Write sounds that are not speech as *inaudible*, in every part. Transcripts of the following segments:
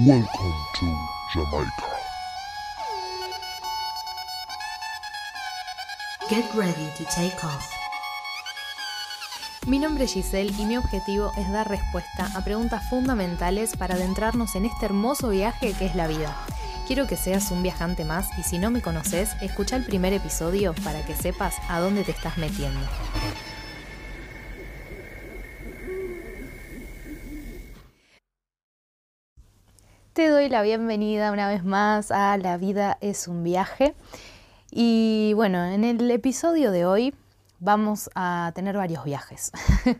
Welcome to Jamaica. Get ready to take off. Mi nombre es Giselle y mi objetivo es dar respuesta a preguntas fundamentales para adentrarnos en este hermoso viaje que es la vida. Quiero que seas un viajante más y si no me conoces, escucha el primer episodio para que sepas a dónde te estás metiendo. La bienvenida una vez más a La vida es un viaje. Y bueno, en el episodio de hoy vamos a tener varios viajes. *laughs*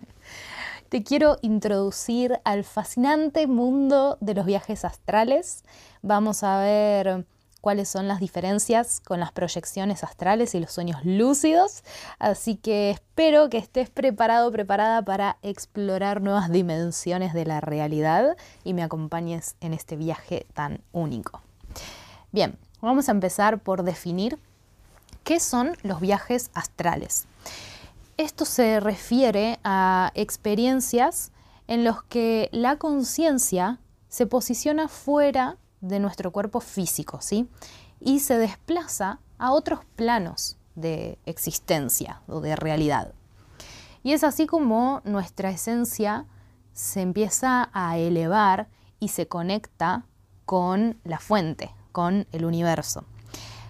Te quiero introducir al fascinante mundo de los viajes astrales. Vamos a ver cuáles son las diferencias con las proyecciones astrales y los sueños lúcidos. Así que espero que estés preparado, preparada para explorar nuevas dimensiones de la realidad y me acompañes en este viaje tan único. Bien, vamos a empezar por definir qué son los viajes astrales. Esto se refiere a experiencias en los que la conciencia se posiciona fuera de nuestro cuerpo físico, ¿sí? Y se desplaza a otros planos de existencia o de realidad. Y es así como nuestra esencia se empieza a elevar y se conecta con la fuente, con el universo.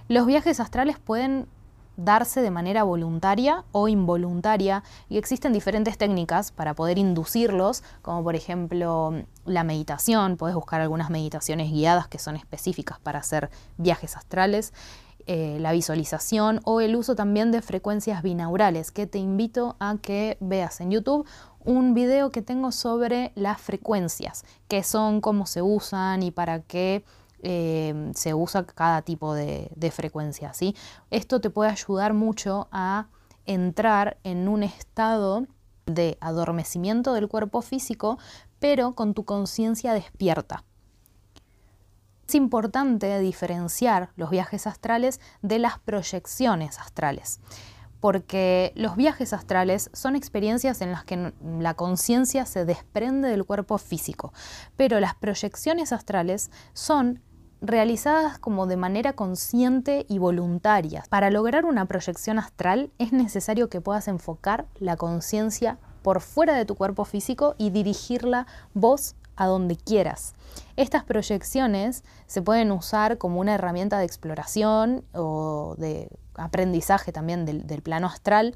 Los viajes astrales pueden darse de manera voluntaria o involuntaria y existen diferentes técnicas para poder inducirlos, como por ejemplo la meditación, puedes buscar algunas meditaciones guiadas que son específicas para hacer viajes astrales, eh, la visualización o el uso también de frecuencias binaurales, que te invito a que veas en YouTube un video que tengo sobre las frecuencias, qué son, cómo se usan y para qué Em, se usa cada tipo de, frecuencia. ¿sí? Esto te puede ayudar mucho a entrar en un estado de adormecimiento del cuerpo físico, pero con tu conciencia despierta. Es importante diferenciar los viajes astrales de las proyecciones astrales, porque los viajes astrales son experiencias en las que la conciencia se desprende del cuerpo físico, pero las proyecciones astrales son realizadas como de manera consciente y voluntaria. Para lograr una proyección astral es necesario que puedas enfocar la conciencia por fuera de tu cuerpo físico y dirigirla vos a donde quieras. Estas proyecciones se pueden usar como una herramienta de exploración o de aprendizaje también del, del plano astral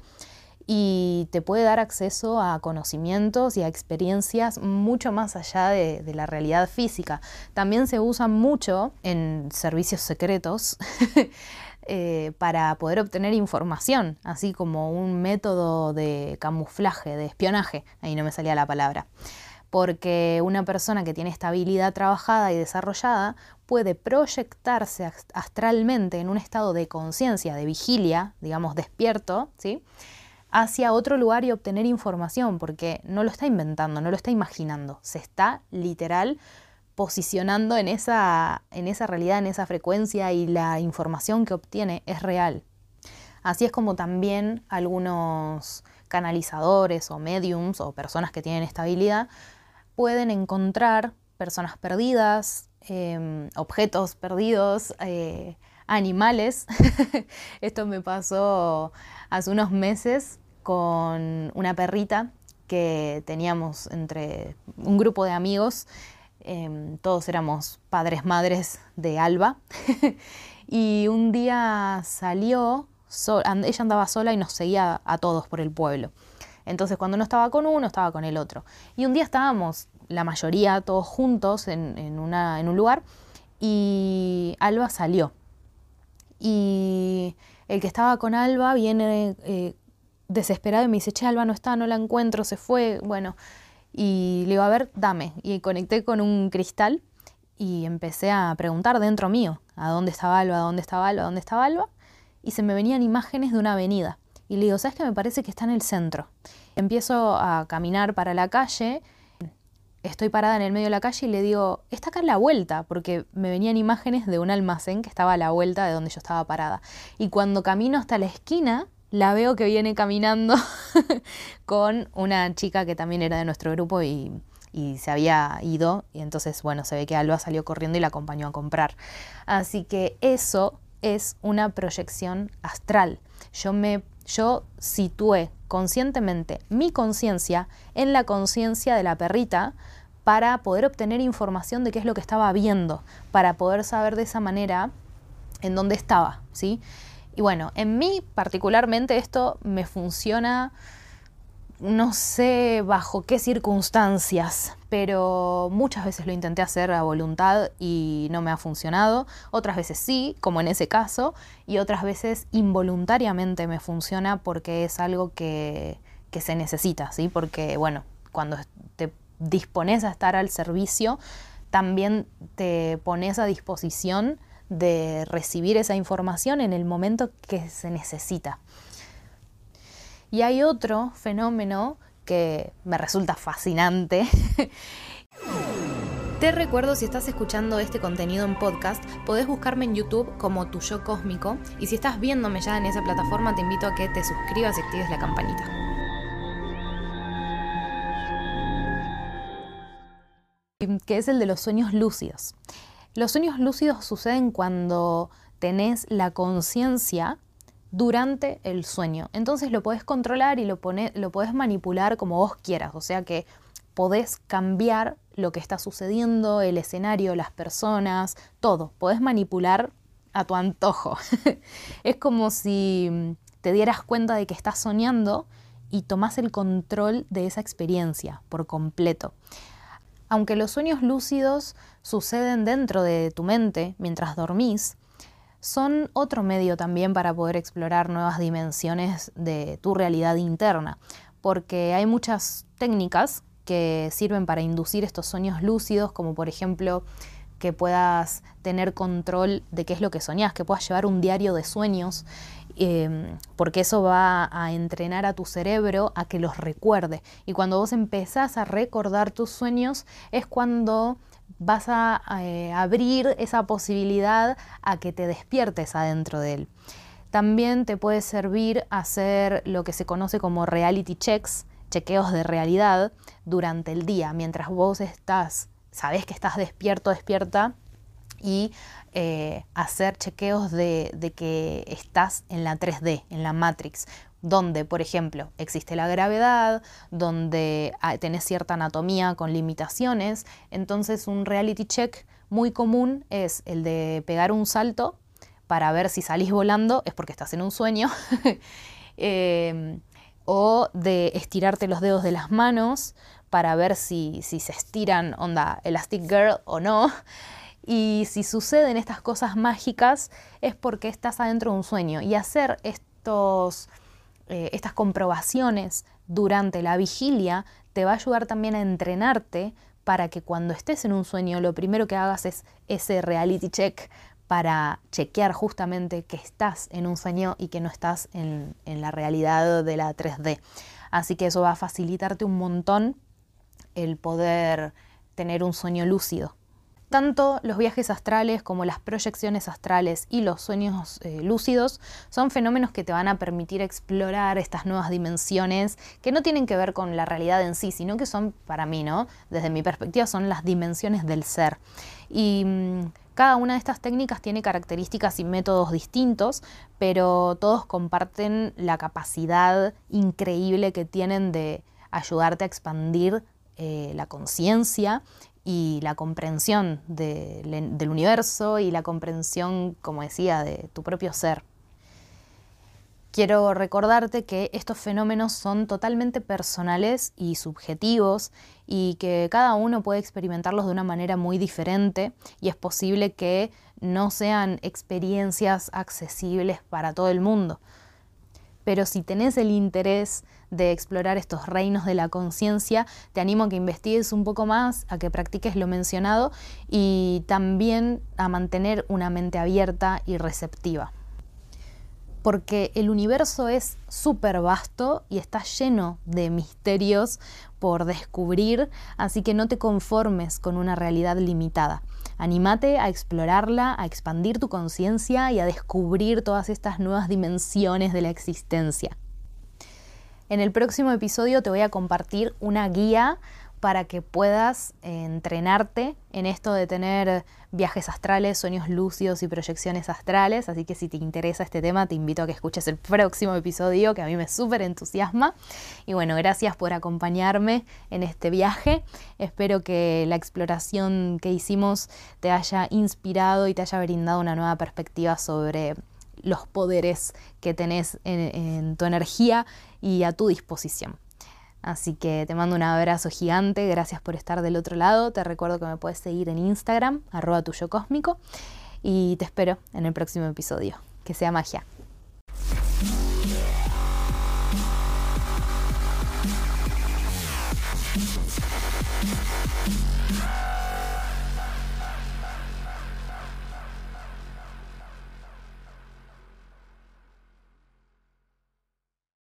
y te puede dar acceso a conocimientos y a experiencias mucho más allá de, la realidad física. También se usa mucho en servicios secretos. *laughs* Eh, para poder obtener información, así como un método de camuflaje, de espionaje, ahí no me salía la palabra, porque una persona que tiene estabilidad trabajada y desarrollada puede proyectarse astralmente en un estado de conciencia, de vigilia, digamos, despierto, ¿sí? Hacia otro lugar y obtener información, porque no lo está inventando, no lo está imaginando, se está literal posicionando en esa, en esa realidad, en esa frecuencia y la información que obtiene es real. Así es como también algunos canalizadores o mediums o personas que tienen estabilidad pueden encontrar personas perdidas, em, objetos perdidos, eh, animales. *laughs* Esto me pasó hace unos meses con una perrita que teníamos entre un grupo de amigos. Em, todos éramos padres, madres de Alba. *laughs* y un día salió, ella andaba sola y nos seguía a todos por el pueblo. Entonces cuando no estaba con uno, estaba con el otro. Y un día estábamos, la mayoría, todos juntos en un lugar y Alba salió. Y el que estaba con Alba viene eh, desesperado y me dice, che, Alba no está, no la encuentro, se fue, bueno, y le digo, a ver, dame. Y conecté con un cristal y empecé a preguntar dentro mío, ¿a dónde estaba Alba, a dónde estaba Alba, a dónde estaba Alba? Y se me venían imágenes de una avenida. Y le digo, ¿sabes qué? Me parece que está en el centro. Empiezo a caminar para la calle estoy parada en el medio de la calle y le digo, está acá a la vuelta, porque me venían imágenes de un almacén que estaba a la vuelta de donde yo estaba parada. Y cuando camino hasta la esquina, la veo que viene caminando *laughs* con una chica que también era de nuestro grupo y, se había ido. Y entonces, bueno, se ve que Alba salió corriendo y la acompañó a comprar. Así que eso es una proyección astral. Yo me yo situé conscientemente mi conciencia en la conciencia de la perrita para poder obtener información de qué es lo que estaba viendo, para poder saber de esa manera en dónde estaba, ¿sí? Y bueno, en mí particularmente esto me funciona, no sé bajo qué circunstancias, pero muchas veces lo intenté hacer a voluntad y no me ha funcionado, otras veces sí, como en ese caso, y otras veces involuntariamente me funciona porque es algo que, que se necesita, ¿sí? Porque, bueno, cuando te dispones a estar al servicio, también te pones a disposición de recibir esa información en el momento que se necesita. Y hay otro fenómeno que me resulta fascinante. *laughs* Te recuerdo, si estás escuchando este contenido en podcast, podés buscarme en YouTube como Tu Yo Cósmico. Y si estás viéndome ya en esa plataforma, te invito a que te suscribas y actives la campanita. Que es el de los sueños lúcidos. Los sueños lúcidos suceden cuando tenés la conciencia durante el sueño. Entonces lo podés controlar y lo, lo podés manipular como vos quieras. O sea que podés cambiar lo que está sucediendo, el escenario, las personas, todo. Podés manipular a tu antojo. *laughs* es como si te dieras cuenta de que estás soñando y tomás el control de esa experiencia por completo. Aunque los sueños lúcidos suceden dentro de tu mente mientras dormís, son otro medio también para poder explorar nuevas dimensiones de tu realidad interna, porque hay muchas técnicas que sirven para inducir estos sueños lúcidos, como por ejemplo que puedas tener control de qué es lo que soñás, que puedas llevar un diario de sueños Em, porque eso va a entrenar a tu cerebro a que los recuerde. Y cuando vos empezás a recordar tus sueños es cuando vas a eh, abrir esa posibilidad a que te despiertes adentro de él. También te puede servir hacer lo que se conoce como reality checks, chequeos de realidad durante el día, mientras vos estás, sabes que estás despierto, despierta y eh, hacer chequeos de, que estás en la 3D, en la Matrix, donde, por ejemplo, existe la gravedad, donde ah, tenés cierta anatomía con limitaciones. Entonces, un reality check muy común es el de pegar un salto para ver si salís volando, es porque estás en un sueño, *laughs* em, o de estirarte los dedos de las manos para ver si, si se estiran, onda, Elastic Girl o no. Y si suceden estas cosas mágicas es porque estás adentro de un sueño. Y hacer estos, eh, estas comprobaciones durante la vigilia te va a ayudar también a entrenarte para que cuando estés en un sueño lo primero que hagas es ese reality check para chequear justamente que estás en un sueño y que no estás en, en la realidad de la 3D. Así que eso va a facilitarte un montón el poder tener un sueño lúcido. Tanto los viajes astrales como las proyecciones astrales y los sueños eh, lúcidos son fenómenos que te van a permitir explorar estas nuevas dimensiones que no tienen que ver con la realidad en sí, sino que son, para mí, ¿no? Desde mi perspectiva, son las dimensiones del ser. Y mm, cada una de estas técnicas tiene características y métodos distintos, pero todos comparten la capacidad increíble que tienen de ayudarte a expandir eh, la conciencia y la comprensión del universo y la comprensión, como decía, de tu propio ser. Quiero recordarte que estos fenómenos son totalmente personales y subjetivos y que cada uno puede experimentarlos de una manera muy diferente y es posible que no sean experiencias accesibles para todo el mundo. Pero si tenés el interés de explorar estos reinos de la conciencia, te animo a que investigues un poco más, a que practiques lo mencionado y también a mantener una mente abierta y receptiva. Porque el universo es súper vasto y está lleno de misterios por descubrir, así que no te conformes con una realidad limitada. Animate a explorarla, a expandir tu conciencia y a descubrir todas estas nuevas dimensiones de la existencia. En el próximo episodio te voy a compartir una guía para que puedas entrenarte en esto de tener viajes astrales, sueños lúcidos y proyecciones astrales. Así que si te interesa este tema, te invito a que escuches el próximo episodio que a mí me súper entusiasma. Y bueno, gracias por acompañarme en este viaje. Espero que la exploración que hicimos te haya inspirado y te haya brindado una nueva perspectiva sobre los poderes que tenés en tu energía y a tu disposición. Así que te mando un abrazo gigante, gracias por estar del otro lado. Te recuerdo que me puedes seguir en Instagram, arroba tuyo cósmico, y te espero en el próximo episodio. Que sea magia.